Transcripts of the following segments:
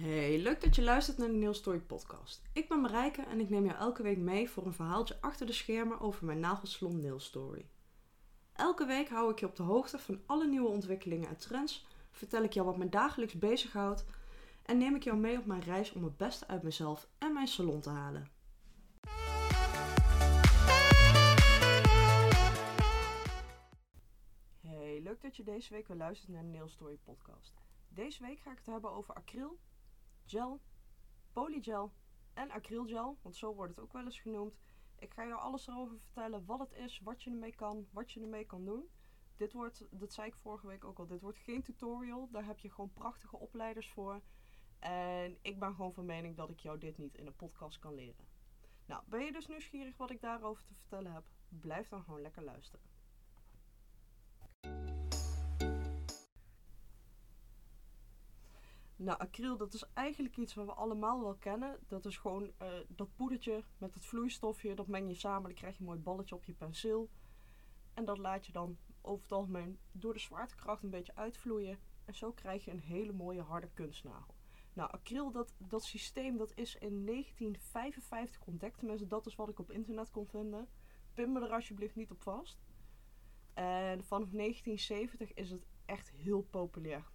Hey, leuk dat je luistert naar de Nail Story podcast. Ik ben Marijke en ik neem jou elke week mee voor een verhaaltje achter de schermen over mijn nagelsalon Nail Story. Elke week hou ik je op de hoogte van alle nieuwe ontwikkelingen en trends, vertel ik jou wat me dagelijks bezighoudt en neem ik jou mee op mijn reis om het beste uit mezelf en mijn salon te halen. Hey, leuk dat je deze week weer luistert naar de Nail Story podcast. Deze week ga ik het hebben over acryl, gel, polygel en acrylgel, want zo wordt het ook wel eens genoemd. Ik ga jou alles erover vertellen, wat het is, wat je ermee kan, wat je ermee kan doen. Dit wordt, dat zei ik vorige week ook al, dit wordt geen tutorial. Daar heb je gewoon prachtige opleiders voor. En ik ben gewoon van mening dat ik jou dit niet in een podcast kan leren. Nou, ben je dus nieuwsgierig wat ik daarover te vertellen heb? Blijf dan gewoon lekker luisteren. Nou, acryl, dat is eigenlijk iets wat we allemaal wel kennen. Dat is gewoon uh, dat poedertje met het vloeistofje. Dat meng je samen, dan krijg je een mooi balletje op je penseel. En dat laat je dan over het algemeen door de zwaartekracht een beetje uitvloeien. En zo krijg je een hele mooie harde kunstnagel. Nou, acryl, dat, dat systeem dat is in 1955 ontdekt. Tenminste, dat is wat ik op internet kon vinden. Pin me er alsjeblieft niet op vast. En vanaf 1970 is het echt heel populair.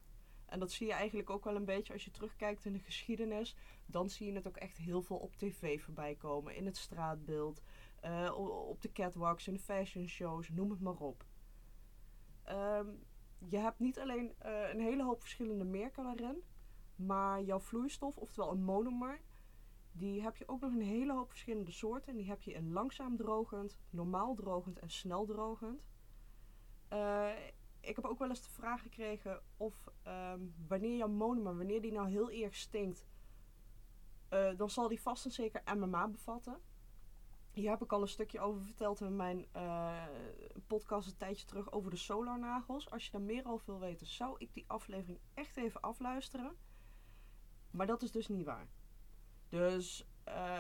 En dat zie je eigenlijk ook wel een beetje als je terugkijkt in de geschiedenis. Dan zie je het ook echt heel veel op tv voorbij komen. In het straatbeeld, uh, op de catwalks, in de fashion shows, noem het maar op. Um, je hebt niet alleen uh, een hele hoop verschillende merken daarin. Maar jouw vloeistof, oftewel een monomer, die heb je ook nog een hele hoop verschillende soorten. En die heb je in langzaam drogend, normaal drogend en snel drogend. Uh, ik heb ook wel eens de vraag gekregen of um, wanneer jouw monomer, wanneer die nou heel erg stinkt, uh, dan zal die vast en zeker MMA bevatten. Hier heb ik al een stukje over verteld in mijn uh, podcast een tijdje terug over de solarnagels. Als je daar meer over wil weten, zou ik die aflevering echt even afluisteren. Maar dat is dus niet waar. Dus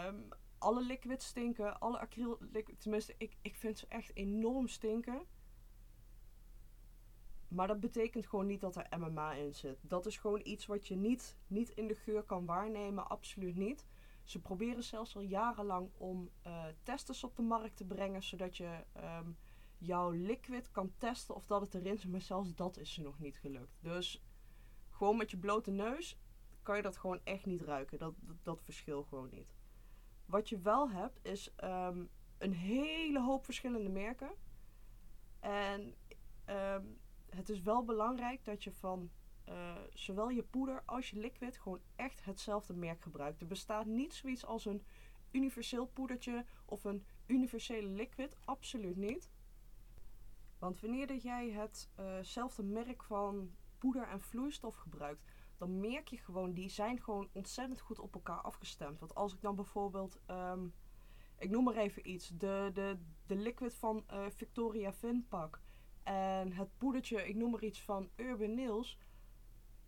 um, alle liquids stinken, alle acryl, tenminste ik, ik vind ze echt enorm stinken. Maar dat betekent gewoon niet dat er MMA in zit. Dat is gewoon iets wat je niet, niet in de geur kan waarnemen. Absoluut niet. Ze proberen zelfs al jarenlang om uh, testers op de markt te brengen. Zodat je um, jouw liquid kan testen of dat het erin zit. Maar zelfs dat is ze nog niet gelukt. Dus gewoon met je blote neus kan je dat gewoon echt niet ruiken. Dat, dat, verschil gewoon niet. Wat je wel hebt is um, een hele hoop verschillende merken. En um, het is wel belangrijk dat je van uh, zowel je poeder als je liquid gewoon echt hetzelfde merk gebruikt. Er bestaat niet zoiets als een universeel poedertje of een universele liquid. Absoluut niet. Want wanneer dat jij hetzelfde uh merk van poeder en vloeistof gebruikt, dan merk je gewoon, die zijn gewoon ontzettend goed op elkaar afgestemd. Want als ik dan bijvoorbeeld, um, ik noem maar even iets, de, de, de liquid van uh, Victoria Vin pak en het poedertje, ik noem maar iets van Urban Nails.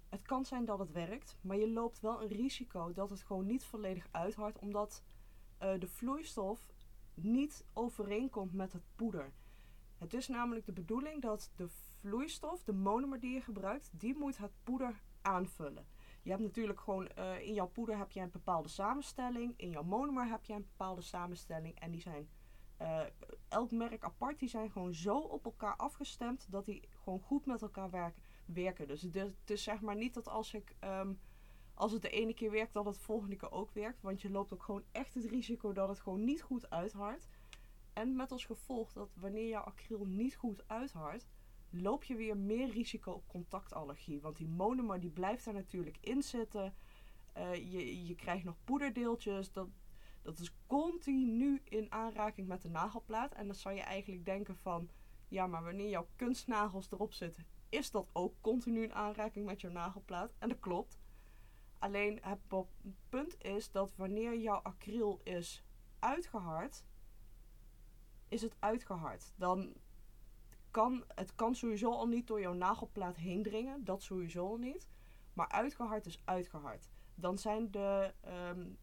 Het kan zijn dat het werkt, maar je loopt wel een risico dat het gewoon niet volledig uithardt, omdat uh, de vloeistof niet overeenkomt met het poeder. Het is namelijk de bedoeling dat de vloeistof, de monomer die je gebruikt, die moet het poeder aanvullen. Je hebt natuurlijk gewoon uh, in jouw poeder heb je een bepaalde samenstelling, in jouw monomer heb je een bepaalde samenstelling en die zijn uh, elk merk apart, die zijn gewoon zo op elkaar afgestemd dat die gewoon goed met elkaar werken. Dus het is, zeg maar niet dat als ik. Um, als het de ene keer werkt, dat het de volgende keer ook werkt. Want je loopt ook gewoon echt het risico dat het gewoon niet goed uithardt. En met als gevolg dat wanneer jouw acryl niet goed uithardt, loop je weer meer risico op contactallergie. Want die monomer die blijft er natuurlijk in zitten. Uh, je, je krijgt nog poederdeeltjes. Dat, dat is continu in aanraking met de nagelplaat. En dan zou je eigenlijk denken van... Ja, maar wanneer jouw kunstnagels erop zitten... is dat ook continu in aanraking met jouw nagelplaat. En dat klopt. Alleen het punt is dat wanneer jouw acryl is uitgehard... is het uitgehard. Dan kan het kan sowieso al niet door jouw nagelplaat heen dringen. Dat sowieso al niet. Maar uitgehard is uitgehard. Dan zijn de... Um,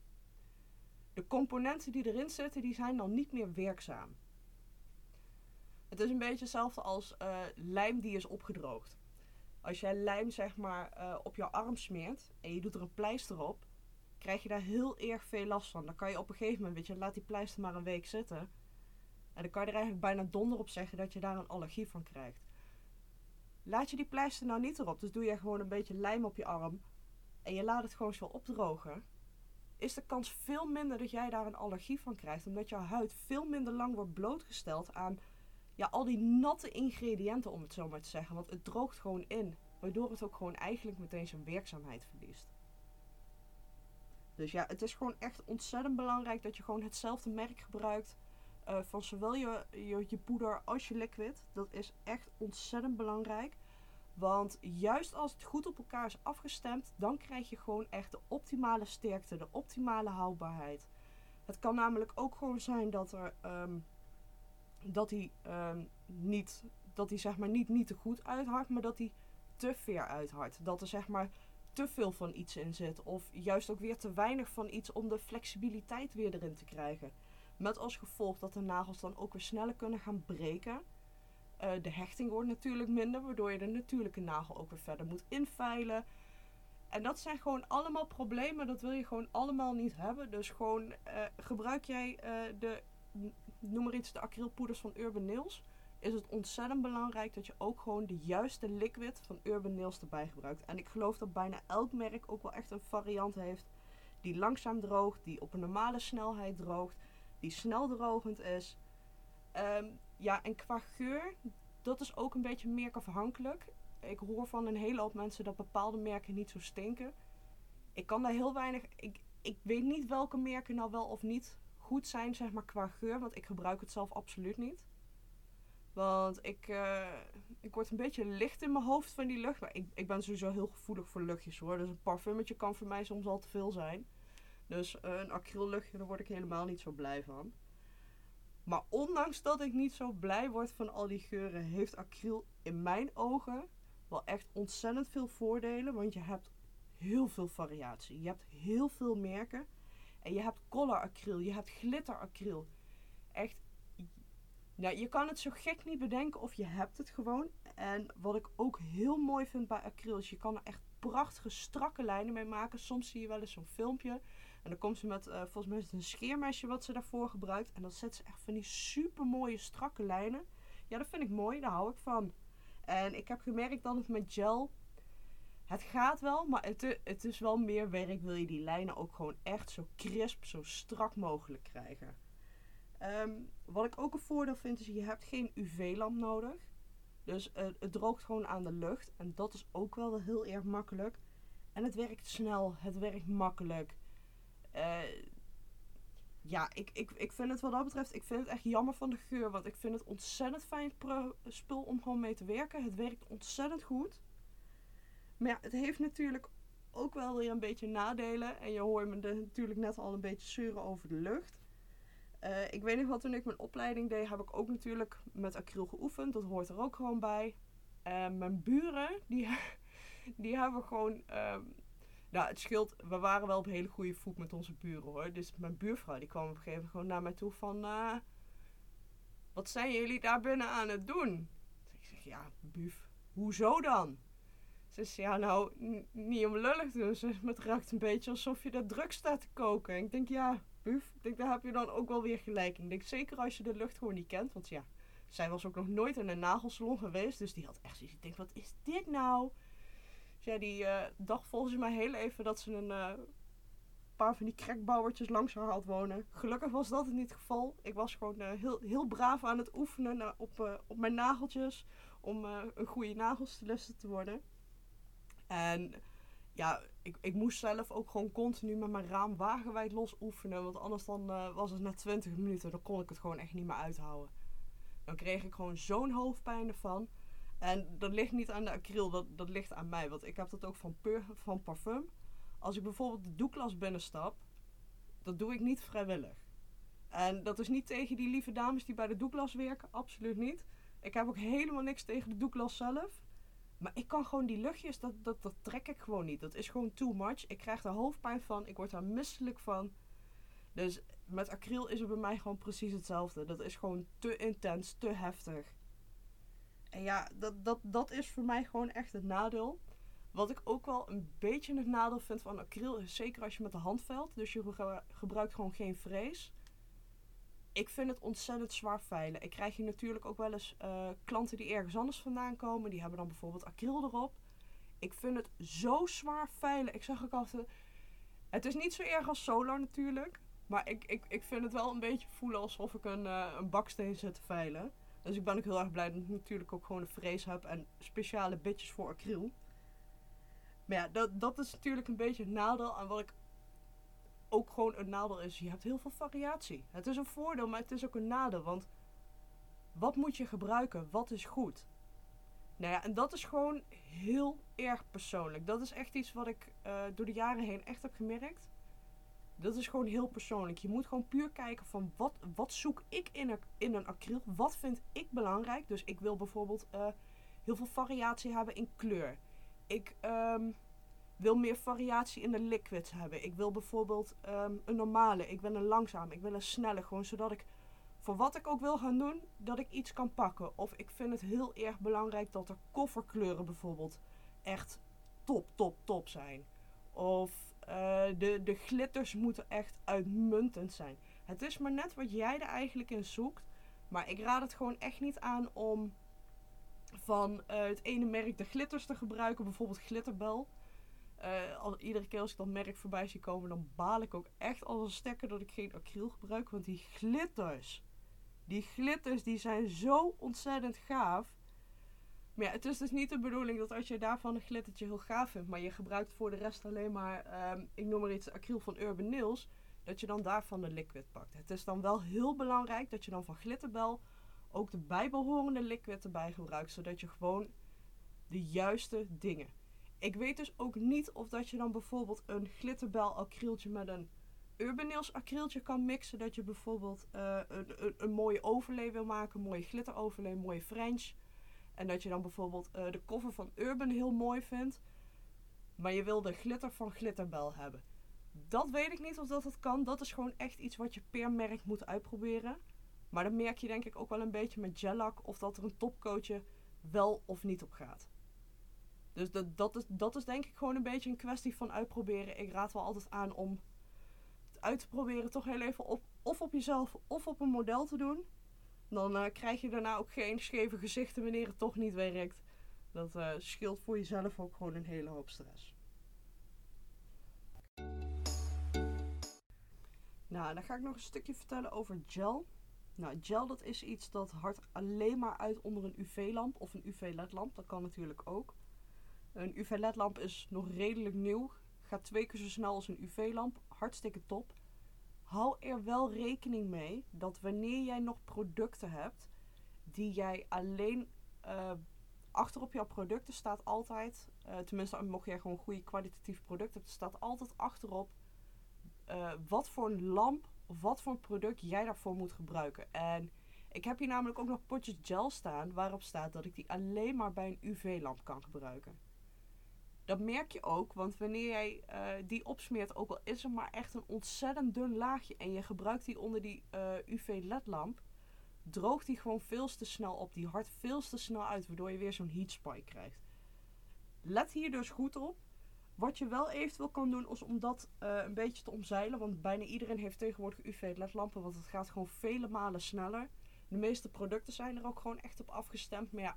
de componenten die erin zitten, die zijn dan niet meer werkzaam. Het is een beetje hetzelfde als uh, lijm die is opgedroogd. Als jij lijm zeg maar eh, op jouw arm smeert en je doet er een pleister op, krijg je daar heel erg veel last van. Dan kan je op een gegeven moment, weet je, laat die pleister maar een week zitten. En dan kan je er eigenlijk bijna donder op zeggen dat je daar een allergie van krijgt. Laat je die pleister nou niet erop, dus doe je gewoon een beetje lijm op je arm en je laat het gewoon zo opdrogen, is de kans veel minder dat jij daar een allergie van krijgt, omdat jouw huid veel minder lang wordt blootgesteld aan ja, al die natte ingrediënten, om het zo maar te zeggen. Want het droogt gewoon in, waardoor het ook gewoon eigenlijk meteen zijn werkzaamheid verliest. Dus ja, het is gewoon echt ontzettend belangrijk dat je gewoon hetzelfde merk gebruikt. Uh, van zowel je, je poeder als je liquid. Dat is echt ontzettend belangrijk. Want juist als het goed op elkaar is afgestemd, dan krijg je gewoon echt de optimale sterkte, de optimale houdbaarheid. Het kan namelijk ook gewoon zijn dat er um, dat hij um, niet, dat hij zeg maar niet, niet te goed uithardt, maar dat hij te ver uithardt. Dat er zeg maar te veel van iets in zit. Of juist ook weer te weinig van iets om de flexibiliteit weer erin te krijgen. Met als gevolg dat de nagels dan ook weer sneller kunnen gaan breken. Uh, de hechting wordt natuurlijk minder, waardoor je de natuurlijke nagel ook weer verder moet inveilen. En dat zijn gewoon allemaal problemen, dat wil je gewoon allemaal niet hebben. Dus gewoon uh, gebruik jij uh, de, noem maar iets, de acrylpoeders van Urban Nails. Is het ontzettend belangrijk dat je ook gewoon de juiste liquid van Urban Nails erbij gebruikt. En ik geloof dat bijna elk merk ook wel echt een variant heeft die langzaam droogt, die op een normale snelheid droogt, die snel drogend is. Um, ja, en qua geur, dat is ook een beetje merkafhankelijk. Ik hoor van een hele hoop mensen dat bepaalde merken niet zo stinken. Ik kan daar heel weinig. Ik, ik weet niet welke merken nou wel of niet goed zijn, zeg maar, qua geur. Want ik gebruik het zelf absoluut niet. Want ik, uh, ik word een beetje licht in mijn hoofd van die lucht. Maar ik, ik ben sowieso heel gevoelig voor luchtjes hoor. Dus een parfumetje kan voor mij soms al te veel zijn. Dus uh, een acrylluchtje, daar word ik helemaal niet zo blij van. Maar ondanks dat ik niet zo blij word van al die geuren, heeft acryl in mijn ogen wel echt ontzettend veel voordelen. Want je hebt heel veel variatie. Je hebt heel veel merken. En je hebt color acryl, je hebt glitter acryl. Echt, nou, je kan het zo gek niet bedenken of je hebt het gewoon. En wat ik ook heel mooi vind bij acryl is, je kan er echt prachtige strakke lijnen mee maken. Soms zie je wel eens zo'n filmpje en dan komt ze met, uh, volgens mij is een scheermesje wat ze daarvoor gebruikt. En dan zet ze echt van die super mooie strakke lijnen. Ja, dat vind ik mooi, daar hou ik van. En ik heb gemerkt dat het met gel, het gaat wel, maar het, het is wel meer werk. Wil je die lijnen ook gewoon echt zo crisp, zo strak mogelijk krijgen. Um, wat ik ook een voordeel vind, is je hebt geen UV-lamp nodig. Dus uh, het droogt gewoon aan de lucht. En dat is ook wel heel erg makkelijk. En het werkt snel, het werkt makkelijk. Uh, ja, ik, ik, ik vind het wat dat betreft, ik vind het echt jammer van de geur. Want ik vind het ontzettend fijn spul om gewoon mee te werken. Het werkt ontzettend goed. Maar ja, het heeft natuurlijk ook wel weer een beetje nadelen. En je hoort me natuurlijk net al een beetje zeuren over de lucht. Uh, ik weet nog wel, toen ik mijn opleiding deed, heb ik ook natuurlijk met acryl geoefend. Dat hoort er ook gewoon bij. Uh, mijn buren, die, die hebben gewoon uh, nou, het scheelt. We waren wel op hele goede voet met onze buren hoor. Dus mijn buurvrouw die kwam op een gegeven moment gewoon naar mij toe van... Uh, wat zijn jullie daar binnen aan het doen? Dus ik zeg, ja, buf, hoezo dan? Ze zegt, ja nou, niet om lullig te doen. Ze het ruikt een beetje alsof je daar druk staat te koken. En ik denk, ja, buf, ik denk, daar heb je dan ook wel weer gelijk. Ik denk, zeker als je de lucht gewoon niet kent. Want ja, zij was ook nog nooit in een nagelsalon geweest. Dus die had echt zoiets. Ik denk, wat is dit nou? Ja, die uh, dacht volgens mij heel even dat ze een uh, paar van die krekbouwertjes langs haar had wonen. Gelukkig was dat niet het geval. Ik was gewoon uh, heel, heel braaf aan het oefenen op, op mijn nageltjes. Om een goede nagelstiliste te worden. En ja, ik, ik moest zelf ook gewoon continu met mijn raam wagenwijd los oefenen. Want anders dan was het na 20 minuten, dan kon ik het gewoon echt niet meer uithouden. Dan kreeg ik gewoon zo'n hoofdpijn ervan. En dat ligt niet aan de acryl, dat, dat ligt aan mij. Want ik heb dat ook van, van parfum. Als ik bijvoorbeeld de Douglas binnenstap, dat doe ik niet vrijwillig. En dat is niet tegen die lieve dames die bij de Douglas werken, absoluut niet. Ik heb ook helemaal niks tegen de Douglas zelf. Maar ik kan gewoon die luchtjes, dat, dat, dat trek ik gewoon niet. Dat is gewoon too much. Ik krijg er hoofdpijn van, ik word daar misselijk van. Dus met acryl is het bij mij gewoon precies hetzelfde. Dat is gewoon te intens, te heftig. En ja, dat, dat, dat is voor mij gewoon echt het nadeel. Wat ik ook wel een beetje het nadeel vind van acryl, is zeker als je met de hand velt. Dus je gebruikt gewoon geen vrees. Ik vind het ontzettend zwaar veilen. Ik krijg hier natuurlijk ook wel eens uh, klanten die ergens anders vandaan komen. Die hebben dan bijvoorbeeld acryl erop. Ik vind het zo zwaar veilen. Ik zeg ook altijd, het is niet zo erg als solar natuurlijk. Maar ik, ik, ik vind het wel een beetje voelen alsof ik een, uh, een baksteen zit te veilen. Dus ik ben ook heel erg blij dat ik natuurlijk ook gewoon een vrees heb en speciale bitjes voor acryl. Maar ja, dat, dat is natuurlijk een beetje het nadeel. En wat ik ook gewoon een nadeel is, je hebt heel veel variatie. Het is een voordeel, maar het is ook een nadeel. Want wat moet je gebruiken? Wat is goed? Nou ja, en dat is gewoon heel erg persoonlijk. Dat is echt iets wat ik uh, door de jaren heen echt heb gemerkt. Dat is gewoon heel persoonlijk. Je moet gewoon puur kijken van wat, wat zoek ik in een, in een acryl? Wat vind ik belangrijk? Dus ik wil bijvoorbeeld uh, heel veel variatie hebben in kleur. Ik um, wil meer variatie in de liquids hebben. Ik wil bijvoorbeeld um, een normale. Ik wil een langzame. Ik wil een snelle. Gewoon zodat ik voor wat ik ook wil gaan doen, dat ik iets kan pakken. Of ik vind het heel erg belangrijk dat er kofferkleuren bijvoorbeeld echt top, top, top zijn. Of uh, de, de glitters moeten echt uitmuntend zijn. Het is maar net wat jij er eigenlijk in zoekt. Maar ik raad het gewoon echt niet aan om van uh, het ene merk de glitters te gebruiken. Bijvoorbeeld Glitterbel. Uh, iedere keer als ik dat merk voorbij zie komen, dan baal ik ook echt als een stekker dat ik geen acryl gebruik. Want die glitters, die glitters, die zijn zo ontzettend gaaf. Ja, het is dus niet de bedoeling dat als je daarvan een glittertje heel gaaf vindt, maar je gebruikt voor de rest alleen maar, um, ik noem maar iets, acryl van Urban Nails, dat je dan daarvan de liquid pakt. Het is dan wel heel belangrijk dat je dan van Glitterbel ook de bijbehorende liquid erbij gebruikt, zodat je gewoon de juiste dingen. Ik weet dus ook niet of dat je dan bijvoorbeeld een glitterbel acryltje met een Urban Nails acryltje kan mixen. Dat je bijvoorbeeld uh, een, een, mooie overlay wil maken, een mooie glitter overlay, een mooie French. En dat je dan bijvoorbeeld uh, de cover van Urban heel mooi vindt. Maar je wil de glitter van Glitterbel hebben. Dat weet ik niet of dat kan. Dat is gewoon echt iets wat je per merk moet uitproberen. Maar dan merk je denk ik ook wel een beetje met gellak of dat er een topcoatje wel of niet op gaat. Dus dat, dat, is, dat is denk ik gewoon een beetje een kwestie van uitproberen. Ik raad wel altijd aan om het uit te proberen toch heel even op, of op jezelf of op een model te doen. Dan uh, krijg je daarna ook geen scheve gezichten wanneer het toch niet werkt. Dat uh, scheelt voor jezelf ook gewoon een hele hoop stress. Nou, dan ga ik nog een stukje vertellen over gel. Nou, gel dat is iets dat hard alleen maar uit onder een UV-lamp of een UV-ledlamp. Dat kan natuurlijk ook. Een UV-ledlamp is nog redelijk nieuw. Gaat twee keer zo snel als een UV-lamp. Hartstikke top hou er wel rekening mee dat wanneer jij nog producten hebt die jij alleen uh, achter op jouw producten staat altijd, uh, tenminste mocht jij gewoon goede kwalitatief product hebben, staat altijd achterop uh, wat voor een lamp of wat voor een product jij daarvoor moet gebruiken. En ik heb hier namelijk ook nog potjes gel staan waarop staat dat ik die alleen maar bij een UV-lamp kan gebruiken. Dat merk je ook, want wanneer jij uh, die opsmeert, ook al is er maar echt een ontzettend dun laagje en je gebruikt die onder die uh, eh, UV-ledlamp, droogt die gewoon veel te snel op. Die hard veel te snel uit, waardoor je weer zo'n heat spike krijgt. Let hier dus goed op. Wat je wel eventueel kan doen, is om dat uh, een beetje te omzeilen. Want bijna iedereen heeft tegenwoordig UV-ledlampen, want het gaat gewoon vele malen sneller. De meeste producten zijn er ook gewoon echt op afgestemd. Maar ja,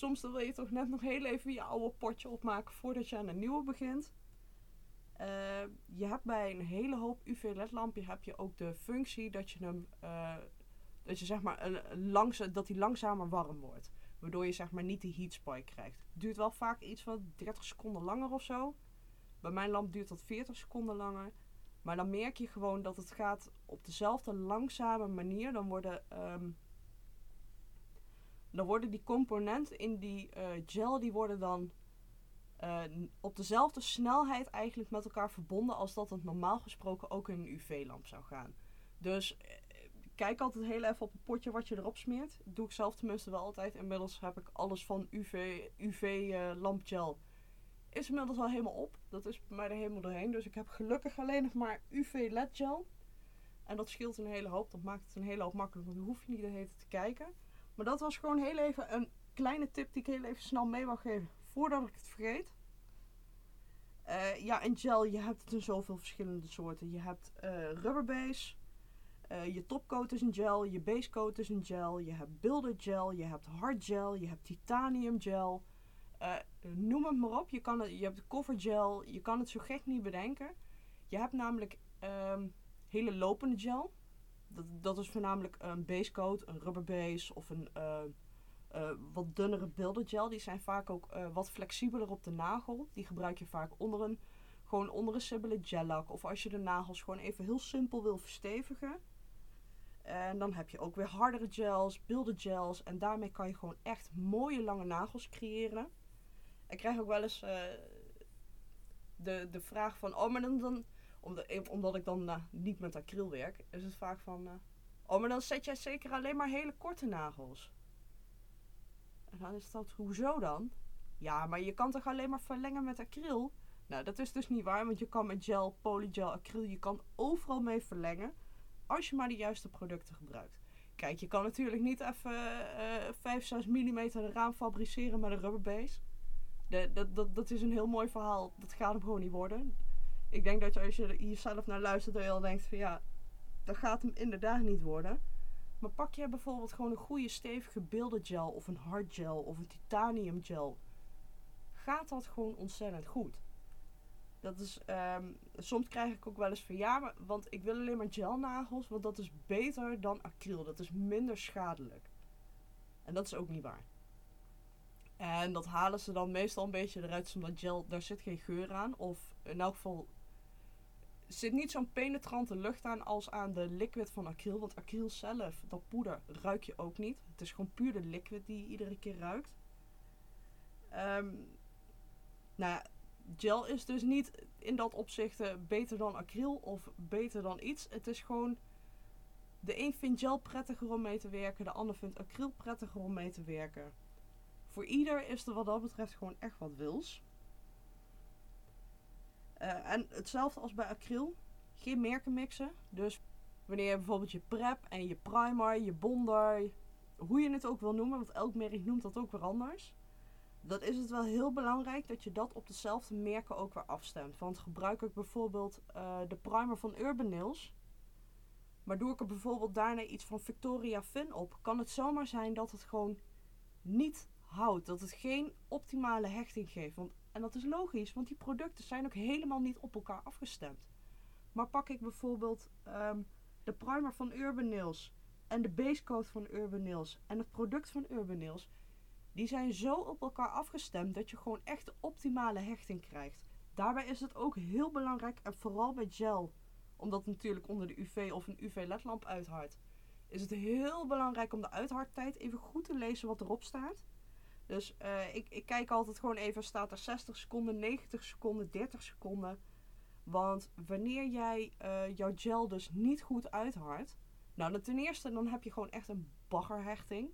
soms dan wil je toch net nog heel even je oude potje opmaken voordat je aan een nieuwe begint. Uh, je hebt bij een hele hoop UV-ledlampje heb je ook de functie dat je hem uh, dat je zeg maar een, dat hij langzamer warm wordt. Waardoor je zeg maar niet die heat spike krijgt. Duurt wel vaak iets van 30 seconden langer of zo. Bij mijn lamp duurt dat 40 seconden langer. Maar dan merk je gewoon dat het gaat op dezelfde langzame manier. Dan worden um, dan worden die componenten in die uh, gel, die worden dan uh, op dezelfde snelheid eigenlijk met elkaar verbonden als dat het normaal gesproken ook in een UV-lamp zou gaan. Dus uh, kijk altijd heel even op het potje wat je erop smeert. Dat doe ik zelf tenminste wel altijd. Inmiddels heb ik alles van UV, UV lampgel. Is inmiddels al helemaal op. Dat is bij mij er helemaal doorheen. Dus ik heb gelukkig alleen nog maar UV LED gel. En dat scheelt een hele hoop. Dat maakt het een hele hoop makkelijker. Want dan hoef je niet de hele te kijken. Maar dat was gewoon heel even een kleine tip die ik heel even snel mee wil geven voordat ik het vergeet. Eh, ja, en gel, je hebt het in zoveel verschillende soorten. Je hebt uh, rubberbase, uh, je topcoat is een gel, je basecoat is een gel, je hebt builder gel, je hebt hard gel, je hebt titanium gel. noem het maar op. Je, kan het, je hebt cover gel, je kan het zo gek niet bedenken. Je hebt namelijk um, hele lopende gel. Dat, dat is voornamelijk een basecoat, een rubberbase of een uh, wat dunnere beeldengel. Die zijn vaak ook uh, wat flexibeler op de nagel. Die gebruik je vaak onder een, gewoon onder een simpele gellak. Of als je de nagels gewoon even heel simpel wil verstevigen. En dan heb je ook weer hardere gels, beeldengels. En daarmee kan je gewoon echt mooie lange nagels creëren. Ik krijg ook wel eens uh, de, de vraag van... Oh, maar dan... dan omdat, omdat ik dan niet met acryl werk, is het vaak van... oh, maar dan zet jij zeker alleen maar hele korte nagels. En dan is dat, hoezo dan? Ja, maar je kan toch alleen maar verlengen met acryl? Nou, dat is dus niet waar, want je kan met gel, polygel, acryl, je kan overal mee verlengen. Als je maar de juiste producten gebruikt. Kijk, je kan natuurlijk niet even uh, 5, 6 mm een raam fabriceren met een rubberbase. Dat, dat, dat is een heel mooi verhaal. Dat gaat hem gewoon niet worden. Ik denk dat je, als je hier zelf naar luistert, dat je al denkt van ja, dat gaat hem inderdaad niet worden. Maar pak je bijvoorbeeld gewoon een goede stevige beeldengel of een hardgel of een titanium gel, gaat dat gewoon ontzettend goed. Dat is, um, soms krijg ik ook wel eens van ja, want ik wil alleen maar gelnagels, want dat is beter dan acryl. Dat is minder schadelijk. En dat is ook niet waar. En dat halen ze dan meestal een beetje eruit, omdat gel, daar zit geen geur aan. Of in elk geval zit niet zo'n penetrante lucht aan als aan de liquid van acryl. Want acryl zelf, dat poeder, ruik je ook niet. Het is gewoon puur de liquid die je iedere keer ruikt. Um, nou gel is dus niet in dat opzicht beter dan acryl of beter dan iets. Het is gewoon... De een vindt gel prettiger om mee te werken, de ander vindt acryl prettiger om mee te werken. Voor ieder is er wat dat betreft gewoon echt wat wils. Uh, en hetzelfde als bij acryl. Geen merken mixen. Dus wanneer je bijvoorbeeld je prep en je primer, je bonder, hoe je het ook wil noemen, want elk merk noemt dat ook weer anders. Dan is het wel heel belangrijk dat je dat op dezelfde merken ook weer afstemt. Want gebruik ik bijvoorbeeld uh, de primer van Urban Nails. Maar doe ik er bijvoorbeeld daarna iets van Victoria Fin op, kan het zomaar zijn dat het gewoon niet houdt. Dat het geen optimale hechting geeft. Want en dat is logisch, want die producten zijn ook helemaal niet op elkaar afgestemd. Maar pak ik bijvoorbeeld um, de primer van Urban Nails en de basecoat van Urban Nails en het product van Urban Nails. Die zijn zo op elkaar afgestemd dat je gewoon echt de optimale hechting krijgt. Daarbij is het ook heel belangrijk, en vooral bij gel, omdat het natuurlijk onder de UV of een UV-ledlamp uithardt, is het heel belangrijk om de uithardtijd even goed te lezen wat erop staat. Dus uh, ik, ik kijk altijd gewoon even, staat er 60 seconden, 90 seconden, 30 seconden. Want wanneer jij uh, jouw gel dus niet goed uithardt, nou ten eerste dan heb je gewoon echt een baggerhechting.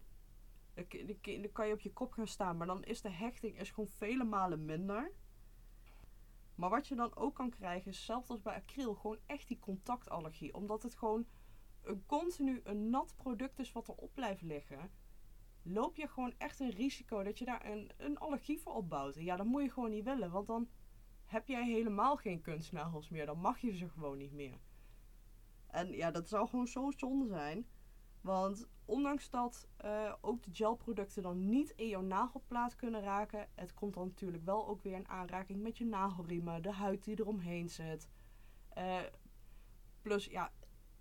Dan, dan, dan kan je op je kop gaan staan, maar dan is de hechting is gewoon vele malen minder. Maar wat je dan ook kan krijgen is, zelfs als bij acryl, gewoon echt die contactallergie. Omdat het gewoon een continu een nat product is wat erop blijft liggen loop je gewoon echt een risico dat je daar een, een allergie voor opbouwt. En ja, dat moet je gewoon niet willen, want dan heb jij helemaal geen kunstnagels meer. Dan mag je ze gewoon niet meer. En ja, dat zou gewoon zo zonde zijn. Want ondanks dat uh, ook de gelproducten dan niet in jouw nagelplaat kunnen raken, het komt dan natuurlijk wel ook weer in aanraking met je nagelriemen, de huid die eromheen zit. Uh, plus, ja,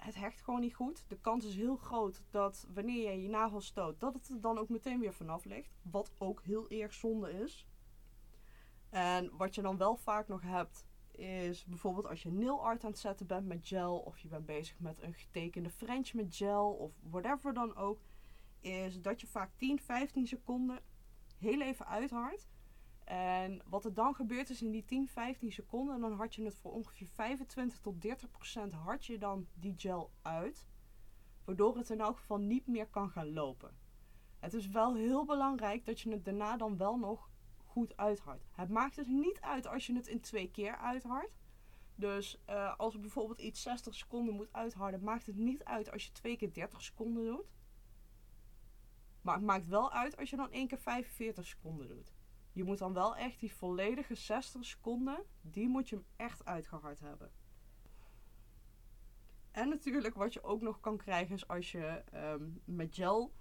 het hecht gewoon niet goed. De kans is heel groot dat wanneer je je nagel stoot, dat het er dan ook meteen weer vanaf ligt. Wat ook heel erg zonde is. En wat je dan wel vaak nog hebt, is bijvoorbeeld als je nail art aan het zetten bent met gel, of je bent bezig met een getekende French met gel, of whatever dan ook, is dat je vaak 10, 15 seconden heel even uithardt. En wat er dan gebeurt is in die 10, 15 seconden, dan had je het voor ongeveer 25 tot 30 procent hard je dan die gel uit. Waardoor het in elk geval niet meer kan gaan lopen. Het is wel heel belangrijk dat je het daarna dan wel nog goed uithardt. Het maakt dus niet uit als je het in twee keer uithardt. Dus uh, als bijvoorbeeld iets 60 seconden moet uitharden, maakt het niet uit als je twee keer 30 seconden doet. Maar het maakt wel uit als je dan één keer 45 seconden doet. Je moet dan wel echt die volledige 60 seconden, die moet je hem echt uitgehard hebben. En natuurlijk wat je ook nog kan krijgen is als je ehm, met gel,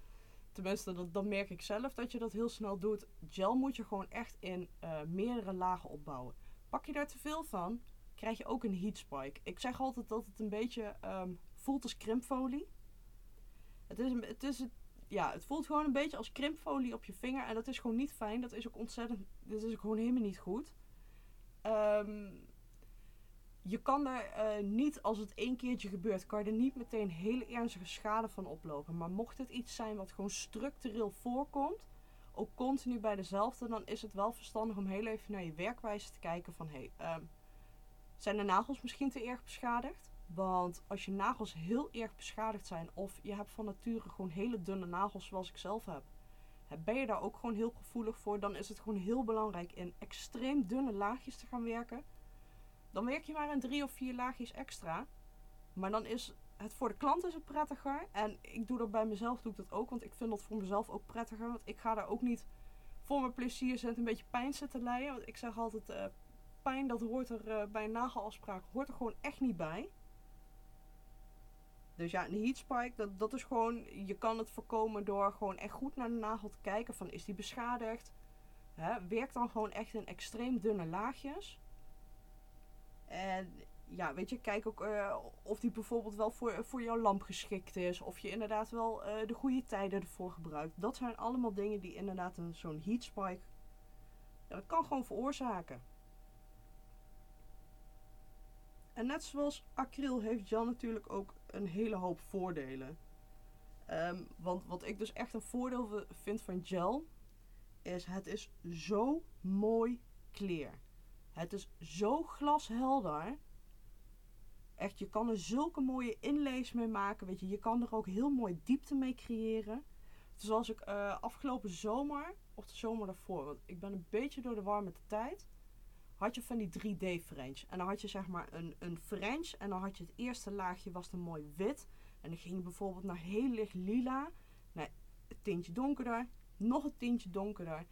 tenminste dat, merk ik zelf dat je dat heel snel doet. Gel moet je gewoon echt in uh, meerdere lagen opbouwen. Pak je daar te veel van, krijg je ook een heat spike. Ik zeg altijd dat het een beetje um, voelt als krimpfolie. Het is, het ja, het voelt gewoon een beetje als krimpfolie op je vinger. En dat is gewoon niet fijn. Dat is ook ontzettend. Dat is gewoon helemaal niet goed. Um, je kan er uh, niet, als het één keertje gebeurt, kan je er niet meteen hele ernstige schade van oplopen. Maar mocht het iets zijn wat gewoon structureel voorkomt, ook continu bij dezelfde, dan is het wel verstandig om heel even naar je werkwijze te kijken van hé, hey, um, zijn de nagels misschien te erg beschadigd? Want als je nagels heel erg beschadigd zijn of je hebt van nature gewoon hele dunne nagels zoals ik zelf heb, ben je daar ook gewoon heel gevoelig voor, dan is het gewoon heel belangrijk in extreem dunne laagjes te gaan werken. Dan werk je maar in drie of vier laagjes extra. Maar dan is het voor de klant is het prettiger. En ik doe dat bij mezelf doe ik dat ook. Want ik vind dat voor mezelf ook prettiger. Want ik ga daar ook niet voor mijn plezier zitten een beetje pijn zitten lijden. Want ik zeg altijd, uh, pijn dat hoort er uh, bij een nagelafspraak hoort er gewoon echt niet bij. Dus ja, een heat spike, dat, dat is gewoon, je kan het voorkomen door gewoon echt goed naar de nagel te kijken van is die beschadigd. Hè, dan gewoon echt in extreem dunne laagjes. En ja, weet je, kijk ook uh, of die bijvoorbeeld wel voor, voor jouw lamp geschikt is. Of je inderdaad wel uh, de goede tijden ervoor gebruikt. Dat zijn allemaal dingen die inderdaad een, zo'n heat spike, ja, dat kan gewoon veroorzaken. En net zoals acryl heeft gel natuurlijk ook een hele hoop voordelen. Um, want wat ik dus echt een voordeel vind van gel, is het is zo mooi clear. Het is zo glashelder. Echt, je kan er zulke mooie inlays mee maken. Weet je, je kan er ook heel mooi diepte mee creëren. Zoals ik uh, afgelopen zomer, of de zomer daarvoor, want ik ben een beetje door de war met de tijd had je van die 3D French. En dan had je zeg maar een, een French. En dan had je het eerste laagje was dan mooi wit. En dan ging je bijvoorbeeld naar heel licht lila. Naar een tintje donkerder. Nog een tintje donkerder.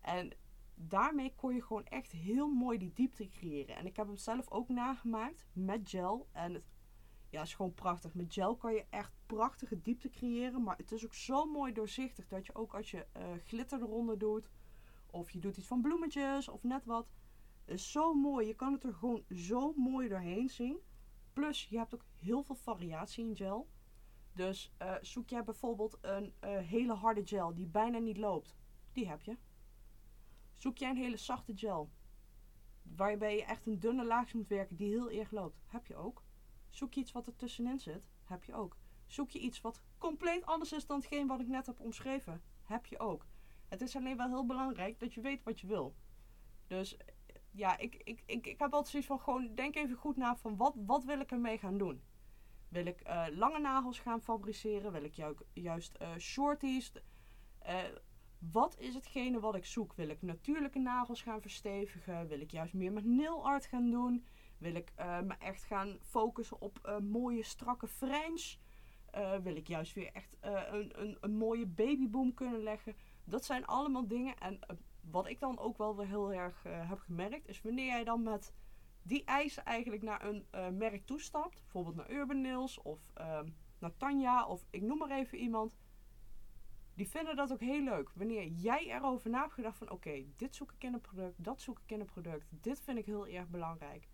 En daarmee kon je gewoon echt heel mooi die diepte creëren. En ik heb hem zelf ook nagemaakt met gel. En het ja, is gewoon prachtig. Met gel kan je echt prachtige diepte creëren. Maar het is ook zo mooi doorzichtig dat je ook als je uh, glitter eronder doet. Of je doet iets van bloemetjes of net wat is zo mooi. Je kan het er gewoon zo mooi doorheen zien. Plus, je hebt ook heel veel variatie in gel. Dus uh, zoek jij bijvoorbeeld een uh, hele harde gel die bijna niet loopt. Die heb je. Zoek jij een hele zachte gel. Waarbij je echt een dunne laagje moet werken die heel erg loopt. Heb je ook. Zoek je iets wat er tussenin zit. Heb je ook. Zoek je iets wat compleet anders is dan hetgeen wat ik net heb omschreven. Heb je ook. Het is alleen wel heel belangrijk dat je weet wat je wil. Dus ja, ik, ik, ik, ik heb altijd zoiets van gewoon denk even goed na van wat, wat wil ik ermee gaan doen. Wil ik uh, lange nagels gaan fabriceren? Wil ik ju juist uh, shorties? Uh, wat is hetgene wat ik zoek? Wil ik natuurlijke nagels gaan verstevigen? Wil ik juist meer met nail art gaan doen? Wil ik me echt gaan focussen op mooie strakke French? wil ik juist weer echt een, een, een mooie babyboom kunnen leggen? Dat zijn allemaal dingen en wat ik dan ook wel weer heel erg uh, heb gemerkt, is wanneer jij dan met die eisen eigenlijk naar een uh, merk toestapt, bijvoorbeeld naar Urban Nails of uh, naar Tanja of ik noem maar even iemand, die vinden dat ook heel leuk. Wanneer jij erover na hebt gedacht van oké, dit zoek ik in een product, dat zoek ik in een product, dit vind ik heel erg belangrijk.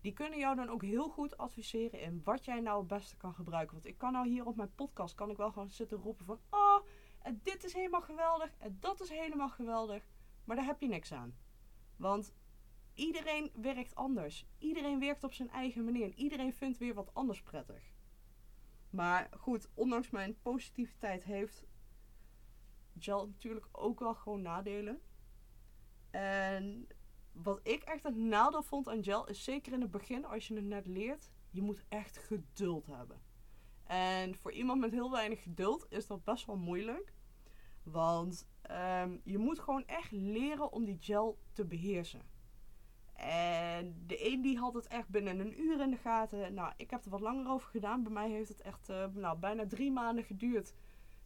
Die kunnen jou dan ook heel goed adviseren in wat jij nou het beste kan gebruiken. Want ik kan nou hier op mijn podcast, kan ik wel gewoon zitten roepen van, oh, en dit is helemaal geweldig. En dat is helemaal geweldig. Maar daar heb je niks aan. Want iedereen werkt anders. Iedereen werkt op zijn eigen manier. En iedereen vindt weer wat anders prettig. Maar goed, ondanks mijn positiviteit heeft gel natuurlijk ook wel gewoon nadelen. En wat ik echt een nadeel vond aan gel is zeker in het begin, als je het net leert, je moet echt geduld hebben. En voor iemand met heel weinig geduld is dat best wel moeilijk. Want um, je moet gewoon echt leren om die gel te beheersen. En de een die had het echt binnen een uur in de gaten. Nou, ik heb er wat langer over gedaan. Bij mij heeft het echt uh, nou, bijna drie maanden geduurd.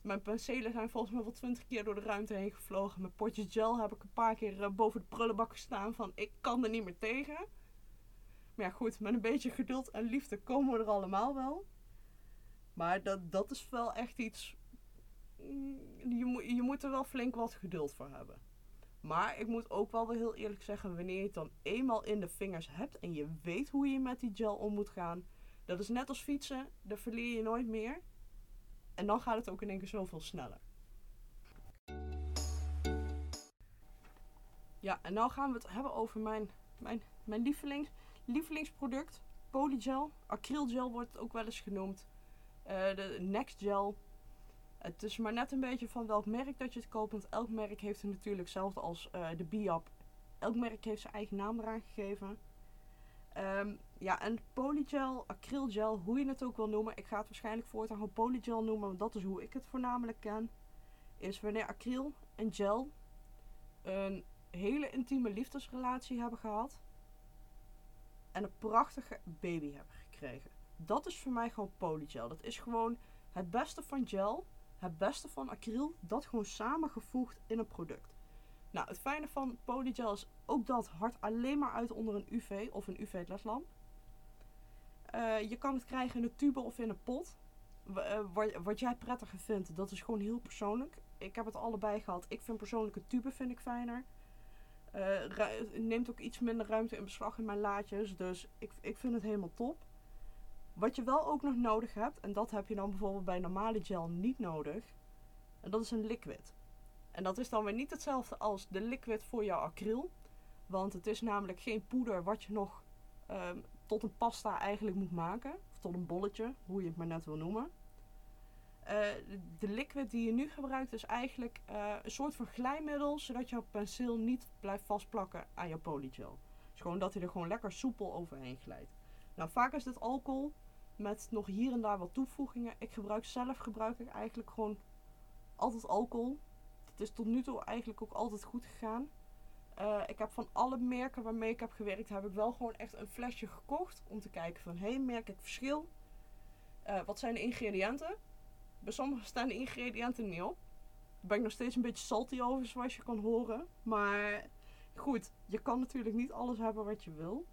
mijn penselen zijn volgens mij wel twintig keer door de ruimte heen gevlogen. Mijn potjes gel heb ik een paar keer eh, boven de prullenbak gestaan van ik kan er niet meer tegen. Maar ja goed, met een beetje geduld en liefde komen we er allemaal wel. Maar dat, dat is wel echt iets... mm, Je moet, je moet er wel flink wat geduld voor hebben. Maar ik moet ook wel weer heel eerlijk zeggen, wanneer je het dan eenmaal in de vingers hebt en je weet hoe je met die gel om moet gaan, dat is net als fietsen, daar verleer je nooit meer. En dan gaat het ook in één keer zoveel sneller. Ja, en nu gaan we het hebben over mijn, mijn, mijn lievelings, lievelingsproduct. Polygel. Acrylgel wordt het ook wel eens genoemd. Eh, de Next Gel. Het is maar net een beetje van welk merk dat je het koopt. Want elk merk heeft er natuurlijk hetzelfde als eh, de Biap. Elk merk heeft zijn eigen naam eraan gegeven. Ehm, ja, en polygel, acrylgel, hoe je het ook wil noemen. Ik ga het waarschijnlijk voortaan gewoon polygel noemen, want dat is hoe ik het voornamelijk ken. Is wanneer acryl en gel een hele intieme liefdesrelatie hebben gehad. En een prachtige baby hebben gekregen. Dat is voor mij gewoon polygel. Dat is gewoon het beste van gel, het beste van acryl, dat gewoon samengevoegd in een product. Nou, het fijne van polygel is ook dat hard alleen maar uit onder een UV of een UV-ledlamp. Eh, je kan het krijgen in een tube of in een pot. Eh, wat, wat jij prettiger vindt, dat is gewoon heel persoonlijk. Ik heb het allebei gehad. Ik vind persoonlijk een tube vind ik fijner. Het neemt ook iets minder ruimte in beslag in mijn laadjes. Dus ik, ik vind het helemaal top. Wat je wel ook nog nodig hebt, en dat heb je dan bijvoorbeeld bij normale gel niet nodig. En dat is een liquid. En dat is dan weer niet hetzelfde als de liquid voor jouw acryl. Want het is namelijk geen poeder wat je nog ehm, tot een pasta eigenlijk moet maken. Of tot een bolletje, hoe je het maar net wil noemen. Eh, de- liquid die je nu gebruikt is eigenlijk eh, een soort van glijmiddel, zodat jouw penseel niet blijft vastplakken aan jouw polygel. Dus gewoon dat hij er gewoon lekker soepel overheen glijdt. Nou, vaak is dit alcohol met nog hier en daar wat toevoegingen. Ik gebruik zelf gebruik ik eigenlijk gewoon altijd alcohol. Het is tot nu toe eigenlijk ook altijd goed gegaan. Eh, ik heb van alle merken waarmee ik heb gewerkt, heb ik wel gewoon echt een flesje gekocht. Om te kijken van, hé, hey, merk ik verschil? Eh, wat zijn de ingrediënten? Bij sommige staan de ingrediënten niet op. Daar ben ik nog steeds een beetje salty over, zoals je kan horen. Maar goed, je kan natuurlijk niet alles hebben wat je wil.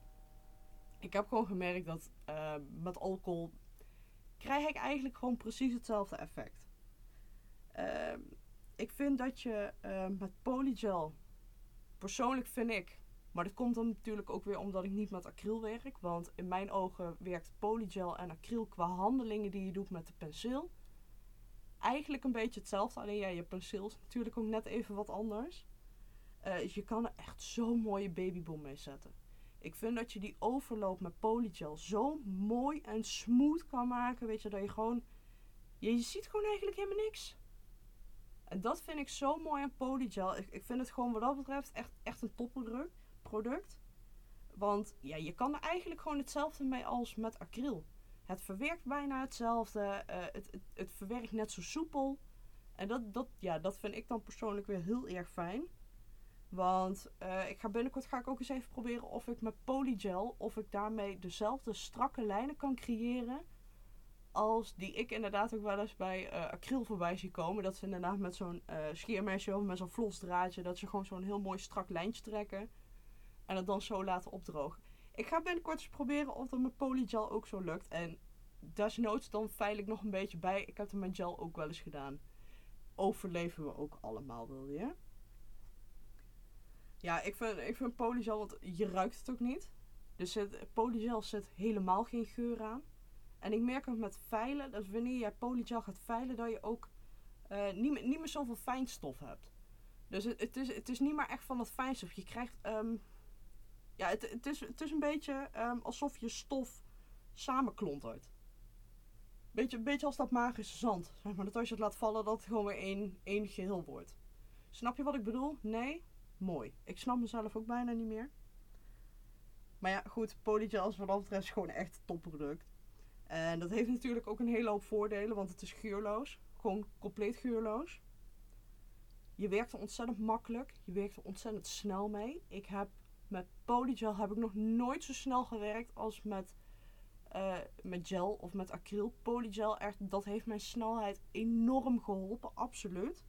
Ik heb gewoon gemerkt dat eh, met alcohol krijg ik eigenlijk gewoon precies hetzelfde effect. Ehm, ik vind dat je eh, met polygel, persoonlijk vind ik, maar dat komt dan natuurlijk ook weer omdat ik niet met acryl werk. Want in mijn ogen werkt polygel en acryl qua handelingen die je doet met de penseel. Eigenlijk een beetje hetzelfde, alleen ja, je penseel is natuurlijk ook net even wat anders. Dus je kan er echt zo'n mooie babybom mee zetten. Ik vind dat je die overloop met polygel zo mooi en smooth kan maken. Weet je, dat je gewoon... Je, ziet gewoon eigenlijk helemaal niks. En dat vind ik zo mooi aan polygel. Ik, ik vind het gewoon wat dat betreft echt, echt een topproduct. Product. Want ja, je kan er eigenlijk gewoon hetzelfde mee als met acryl. Het verwerkt bijna hetzelfde. eh, het, het, het verwerkt net zo soepel. En dat, dat, ja, dat vind ik dan persoonlijk weer heel erg fijn. Want eh, ik ga binnenkort ga ik ook eens even proberen of ik met polygel, of ik daarmee dezelfde strakke lijnen kan creëren. Als die ik inderdaad ook wel eens bij eh, acryl voorbij zie komen. Dat ze inderdaad met zo'n eh scheermesje of met zo'n vlosdraadje, dat ze gewoon zo'n heel mooi strak lijntje trekken. En het dan zo laten opdrogen. Ik ga binnenkort eens proberen of dat met polygel ook zo lukt. En desnoods dan veil ik nog een beetje bij. Ik heb het met gel ook wel eens gedaan. Overleven we ook allemaal, wil je? Ja, ik vind, ik vind polygel, want je ruikt het ook niet. Dus het, polygel zit helemaal geen geur aan. En ik merk ook met veilen, dat wanneer je polygel gaat veilen, dat je ook eh, niet, meer, niet meer zoveel fijnstof hebt. Dus het, het, is, het is niet meer echt van dat fijnstof. Je krijgt, ehm, ja, het, het, is, het is een beetje ehm, alsof je stof samenklontert. Beetje, beetje als dat magische zand. Zeg maar, dat als je het laat vallen, dat het gewoon weer één, één geheel wordt. Snap je wat ik bedoel? Nee? Mooi. Ik snap mezelf ook bijna niet meer. Maar ja, goed, polygel is wat dat betreft gewoon echt een topproduct. En dat heeft natuurlijk ook een hele hoop voordelen, want het is geurloos. Gewoon compleet geurloos. Je werkt er ontzettend makkelijk. Je werkt er ontzettend snel mee. Ik heb met polygel heb ik nog nooit zo snel gewerkt als met eh, met gel of met acryl. Polygel, echt, dat heeft mijn snelheid enorm geholpen, absoluut.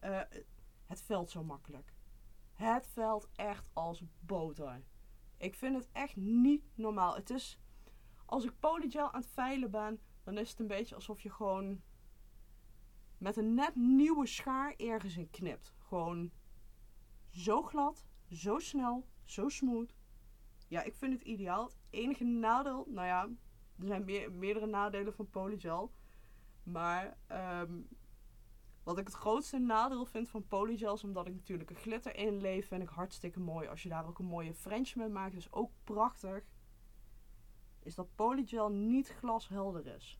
Eh, het veld zo makkelijk. Het veld echt als boter. Ik vind het echt niet normaal. Het is, als ik polygel aan het veilen ben, dan is het een beetje alsof je gewoon met een net nieuwe schaar ergens in knipt. Gewoon zo glad, zo snel, zo smooth. Ja, ik vind het ideaal. Het enige nadeel, nou ja, er zijn meer, meerdere nadelen van polygel. Maar ehm, wat ik het grootste nadeel vind van polygel is omdat ik natuurlijk een glitter inleef, vind ik hartstikke mooi. Als je daar ook een mooie French mee maakt, is ook prachtig. Is dat polygel niet glashelder is.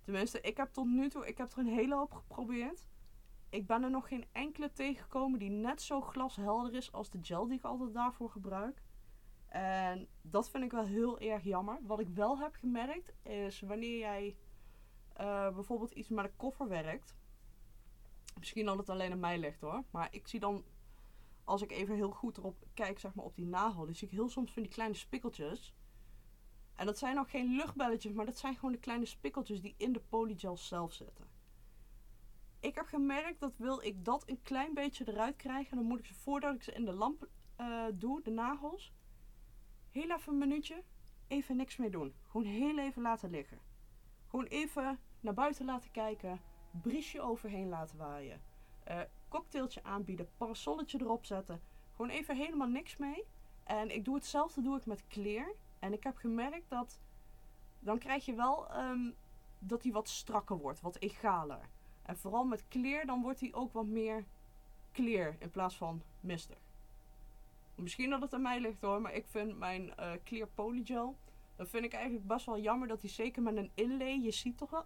Tenminste, ik heb tot nu toe, ik heb er een hele hoop geprobeerd. Ik ben er nog geen enkele tegengekomen die net zo glashelder is als de gel die ik altijd daarvoor gebruik. En dat vind ik wel heel erg jammer. Wat ik wel heb gemerkt is wanneer jij uh, bijvoorbeeld iets met een koffer werkt. Misschien dat het alleen aan mij ligt hoor. Maar ik zie dan, als ik even heel goed erop kijk, zeg maar op die nagel, dan zie ik heel soms van die kleine spikkeltjes. En dat zijn ook geen luchtbelletjes, maar dat zijn gewoon de kleine spikkeltjes die in de polygel zelf zitten. Ik heb gemerkt dat wil ik dat een klein beetje eruit krijgen, dan moet ik ze voordat ik ze in de lamp uh, doe, de nagels, heel even een minuutje, even niks mee doen. Gewoon heel even laten liggen. Gewoon even naar buiten laten kijken, briesje overheen laten waaien, uh, cocktailtje aanbieden, parasolletje erop zetten. Gewoon even helemaal niks mee. En ik doe hetzelfde doe ik met kleer. En ik heb gemerkt dat dan krijg je wel um, dat hij wat strakker wordt, wat egaler. En vooral met kleer, dan wordt hij ook wat meer clear in plaats van mistig. Misschien dat het aan mij ligt hoor, maar ik vind mijn uh, clear polygel, dat vind ik eigenlijk best wel jammer dat hij zeker met een inlay, je ziet toch wel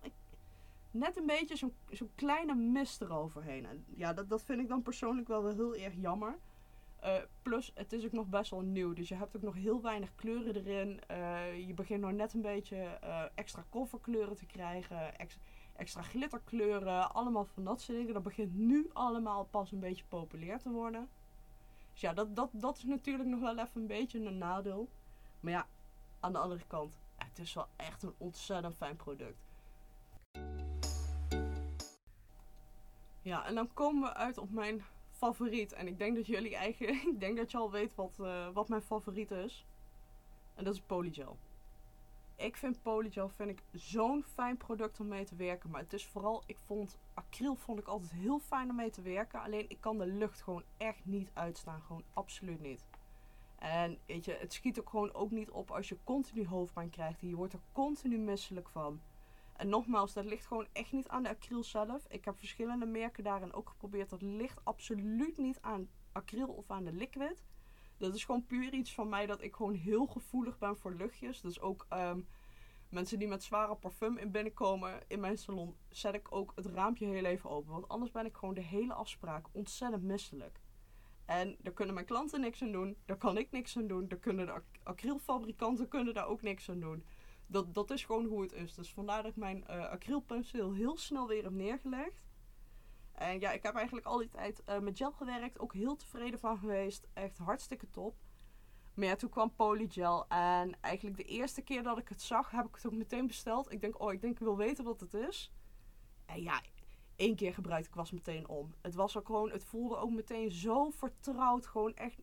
net een beetje zo'n zo'n kleine mist eroverheen. En ja, dat, dat vind ik dan persoonlijk wel, heel erg jammer. Uh, plus, het is ook nog best wel nieuw. Dus je hebt ook nog heel weinig kleuren erin. Uh, je begint nog net een beetje uh, extra kofferkleuren te krijgen. Ex extra glitterkleuren. Allemaal van dat soort dingen. Dat begint nu allemaal pas een beetje populair te worden. Dus ja, dat, dat, dat is natuurlijk nog wel even een beetje een nadeel. Maar ja, aan de andere kant, het is wel echt een ontzettend fijn product. Ja, en dan komen we uit op mijn favoriet. En ik denk dat jullie eigenlijk, ik denk dat je al weet wat, uh, wat mijn favoriet is. En dat is Polygel. Ik vind Polygel vind ik zo'n fijn product om mee te werken. Maar het is vooral, ik vond acryl vond ik altijd heel fijn om mee te werken. Alleen ik kan de lucht gewoon echt niet uitstaan. Gewoon absoluut niet. En weet je, het schiet ook gewoon ook niet op als je continu hoofdpijn krijgt. En je wordt er continu misselijk van. En nogmaals, dat ligt gewoon echt niet aan de acryl zelf. Ik heb verschillende merken daarin ook geprobeerd. Dat ligt absoluut niet aan acryl of aan de liquid. Dat is gewoon puur iets van mij dat ik gewoon heel gevoelig ben voor luchtjes. Dus ook um, mensen die met zware parfum in binnenkomen in mijn salon, zet ik ook het raampje heel even open. Want anders ben ik gewoon de hele afspraak ontzettend misselijk. En daar kunnen mijn klanten niks aan doen. Daar kan ik niks aan doen. Daar kunnen de acrylfabrikanten kunnen daar ook niks aan doen dat, dat is gewoon hoe het is. Dus vandaar dat ik mijn uh, heel snel weer heb neergelegd. En ja, ik heb eigenlijk al die tijd uh, met gel gewerkt. Ook heel tevreden van geweest. Echt hartstikke top. Maar ja, toen kwam polygel. En eigenlijk de eerste keer dat ik het zag, heb ik het ook meteen besteld. Ik denk, oh, ik denk ik wil weten wat het is. En ja, één keer gebruikte ik was meteen om. Het was ook gewoon, het voelde ook meteen zo vertrouwd. Gewoon echt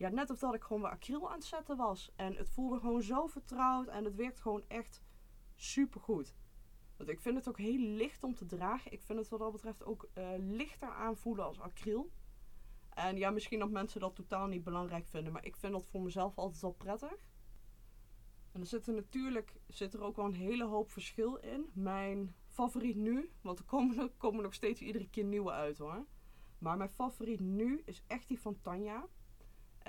ja, net of dat ik gewoon weer acryl aan het zetten was. En het voelde gewoon zo vertrouwd en het werkt gewoon echt super goed. Want ik vind het ook heel licht om te dragen. Ik vind het wat dat betreft ook uh, lichter aanvoelen als acryl. En ja, misschien dat mensen dat totaal niet belangrijk vinden, maar ik vind dat voor mezelf altijd wel prettig. En er zit er natuurlijk zit er ook wel een hele hoop verschil in. Mijn favoriet nu, want er komen, er komen nog steeds iedere keer nieuwe uit hoor. Maar mijn favoriet nu is echt die van Tanja.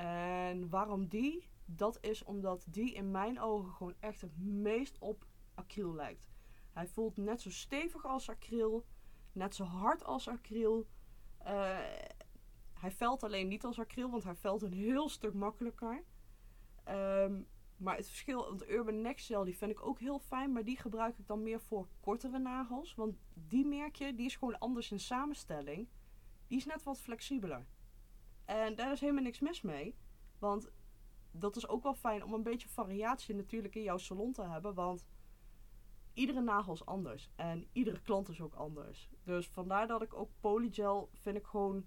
En waarom die? Dat is omdat die in mijn ogen gewoon echt het meest op acryl lijkt. Hij voelt net zo stevig als acryl, net zo hard als acryl. Uh, hij velt alleen niet als acryl, want hij velt een heel stuk makkelijker. Um, maar het verschil, de Urban Next Gel, die vind ik ook heel fijn, maar die gebruik ik dan meer voor kortere nagels. Want die merk je, die is gewoon anders in samenstelling. Die is net wat flexibeler. En daar is helemaal niks mis mee. Want dat is ook wel fijn om een beetje variatie natuurlijk in jouw salon te hebben. Want iedere nagel is anders. En iedere klant is ook anders. Dus vandaar dat ik ook polygel vind ik gewoon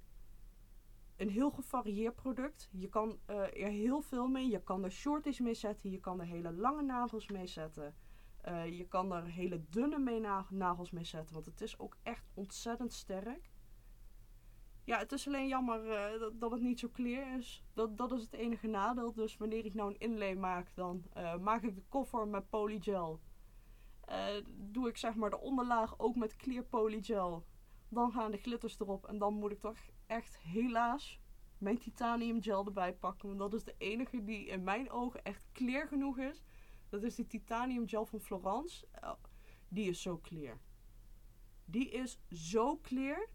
een heel gevarieerd product. Je kan uh, er heel veel mee. Je kan er shorties mee zetten. Je kan er hele lange nagels mee zetten. Uh, je kan er hele dunne mee nagels mee zetten. Want het is ook echt ontzettend sterk. Ja, het is alleen jammer uh, dat, dat, het niet zo clear is. Dat, dat is het enige nadeel. Dus wanneer ik nou een inlay maak, dan maak ik de koffer met polygel. doe ik zeg maar de onderlaag ook met clear polygel. Dan gaan de glitters erop. En dan moet ik toch echt helaas mijn titanium gel erbij pakken. Want dat is de enige die in mijn ogen echt clear genoeg is. Dat is die titanium gel van Florence. Uh, die is zo clear. Die is zo clear.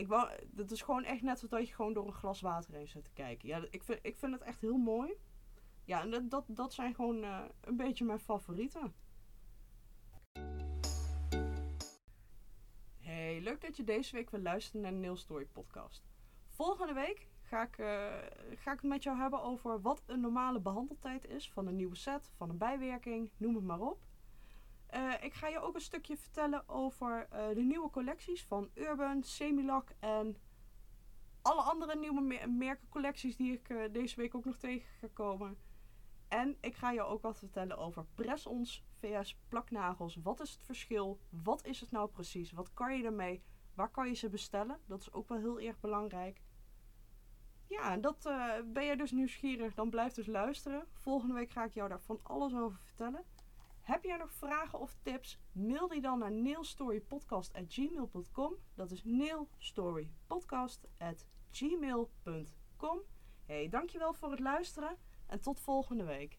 Ik wou, dat is gewoon echt net zoals je gewoon door een glas water heen zit te kijken. Ja, ik vind, ik vind het echt heel mooi. Ja, en dat, dat, dat zijn gewoon uh, een beetje mijn favorieten. Hey, leuk dat je deze week weer luistert naar de Nail Story podcast. Volgende week ga ik, uh, ga ik het met jou hebben over wat een normale behandeltijd is van een nieuwe set, van een bijwerking, noem het maar op. Uh, ik ga je ook een stukje vertellen over uh, de nieuwe collecties van Urban, Semilac en alle andere nieuwe mer merkencollecties die ik deze week ook nog tegen ga komen. En ik ga je ook wat vertellen over press-ons vs plaknagels. Wat is het verschil? Wat is het nou precies? Wat kan je ermee? Waar kan je ze bestellen? Dat is ook wel heel erg belangrijk. Ja, dat ben je dus nieuwsgierig, dan blijf dus luisteren. Volgende week ga ik jou daar van alles over vertellen. Heb jij nog vragen of tips? Mail die dan naar nailstorypodcast.gmail.com. Dat is nailstorypodcast.gmail.com. Hey, dankjewel voor het luisteren en tot volgende week.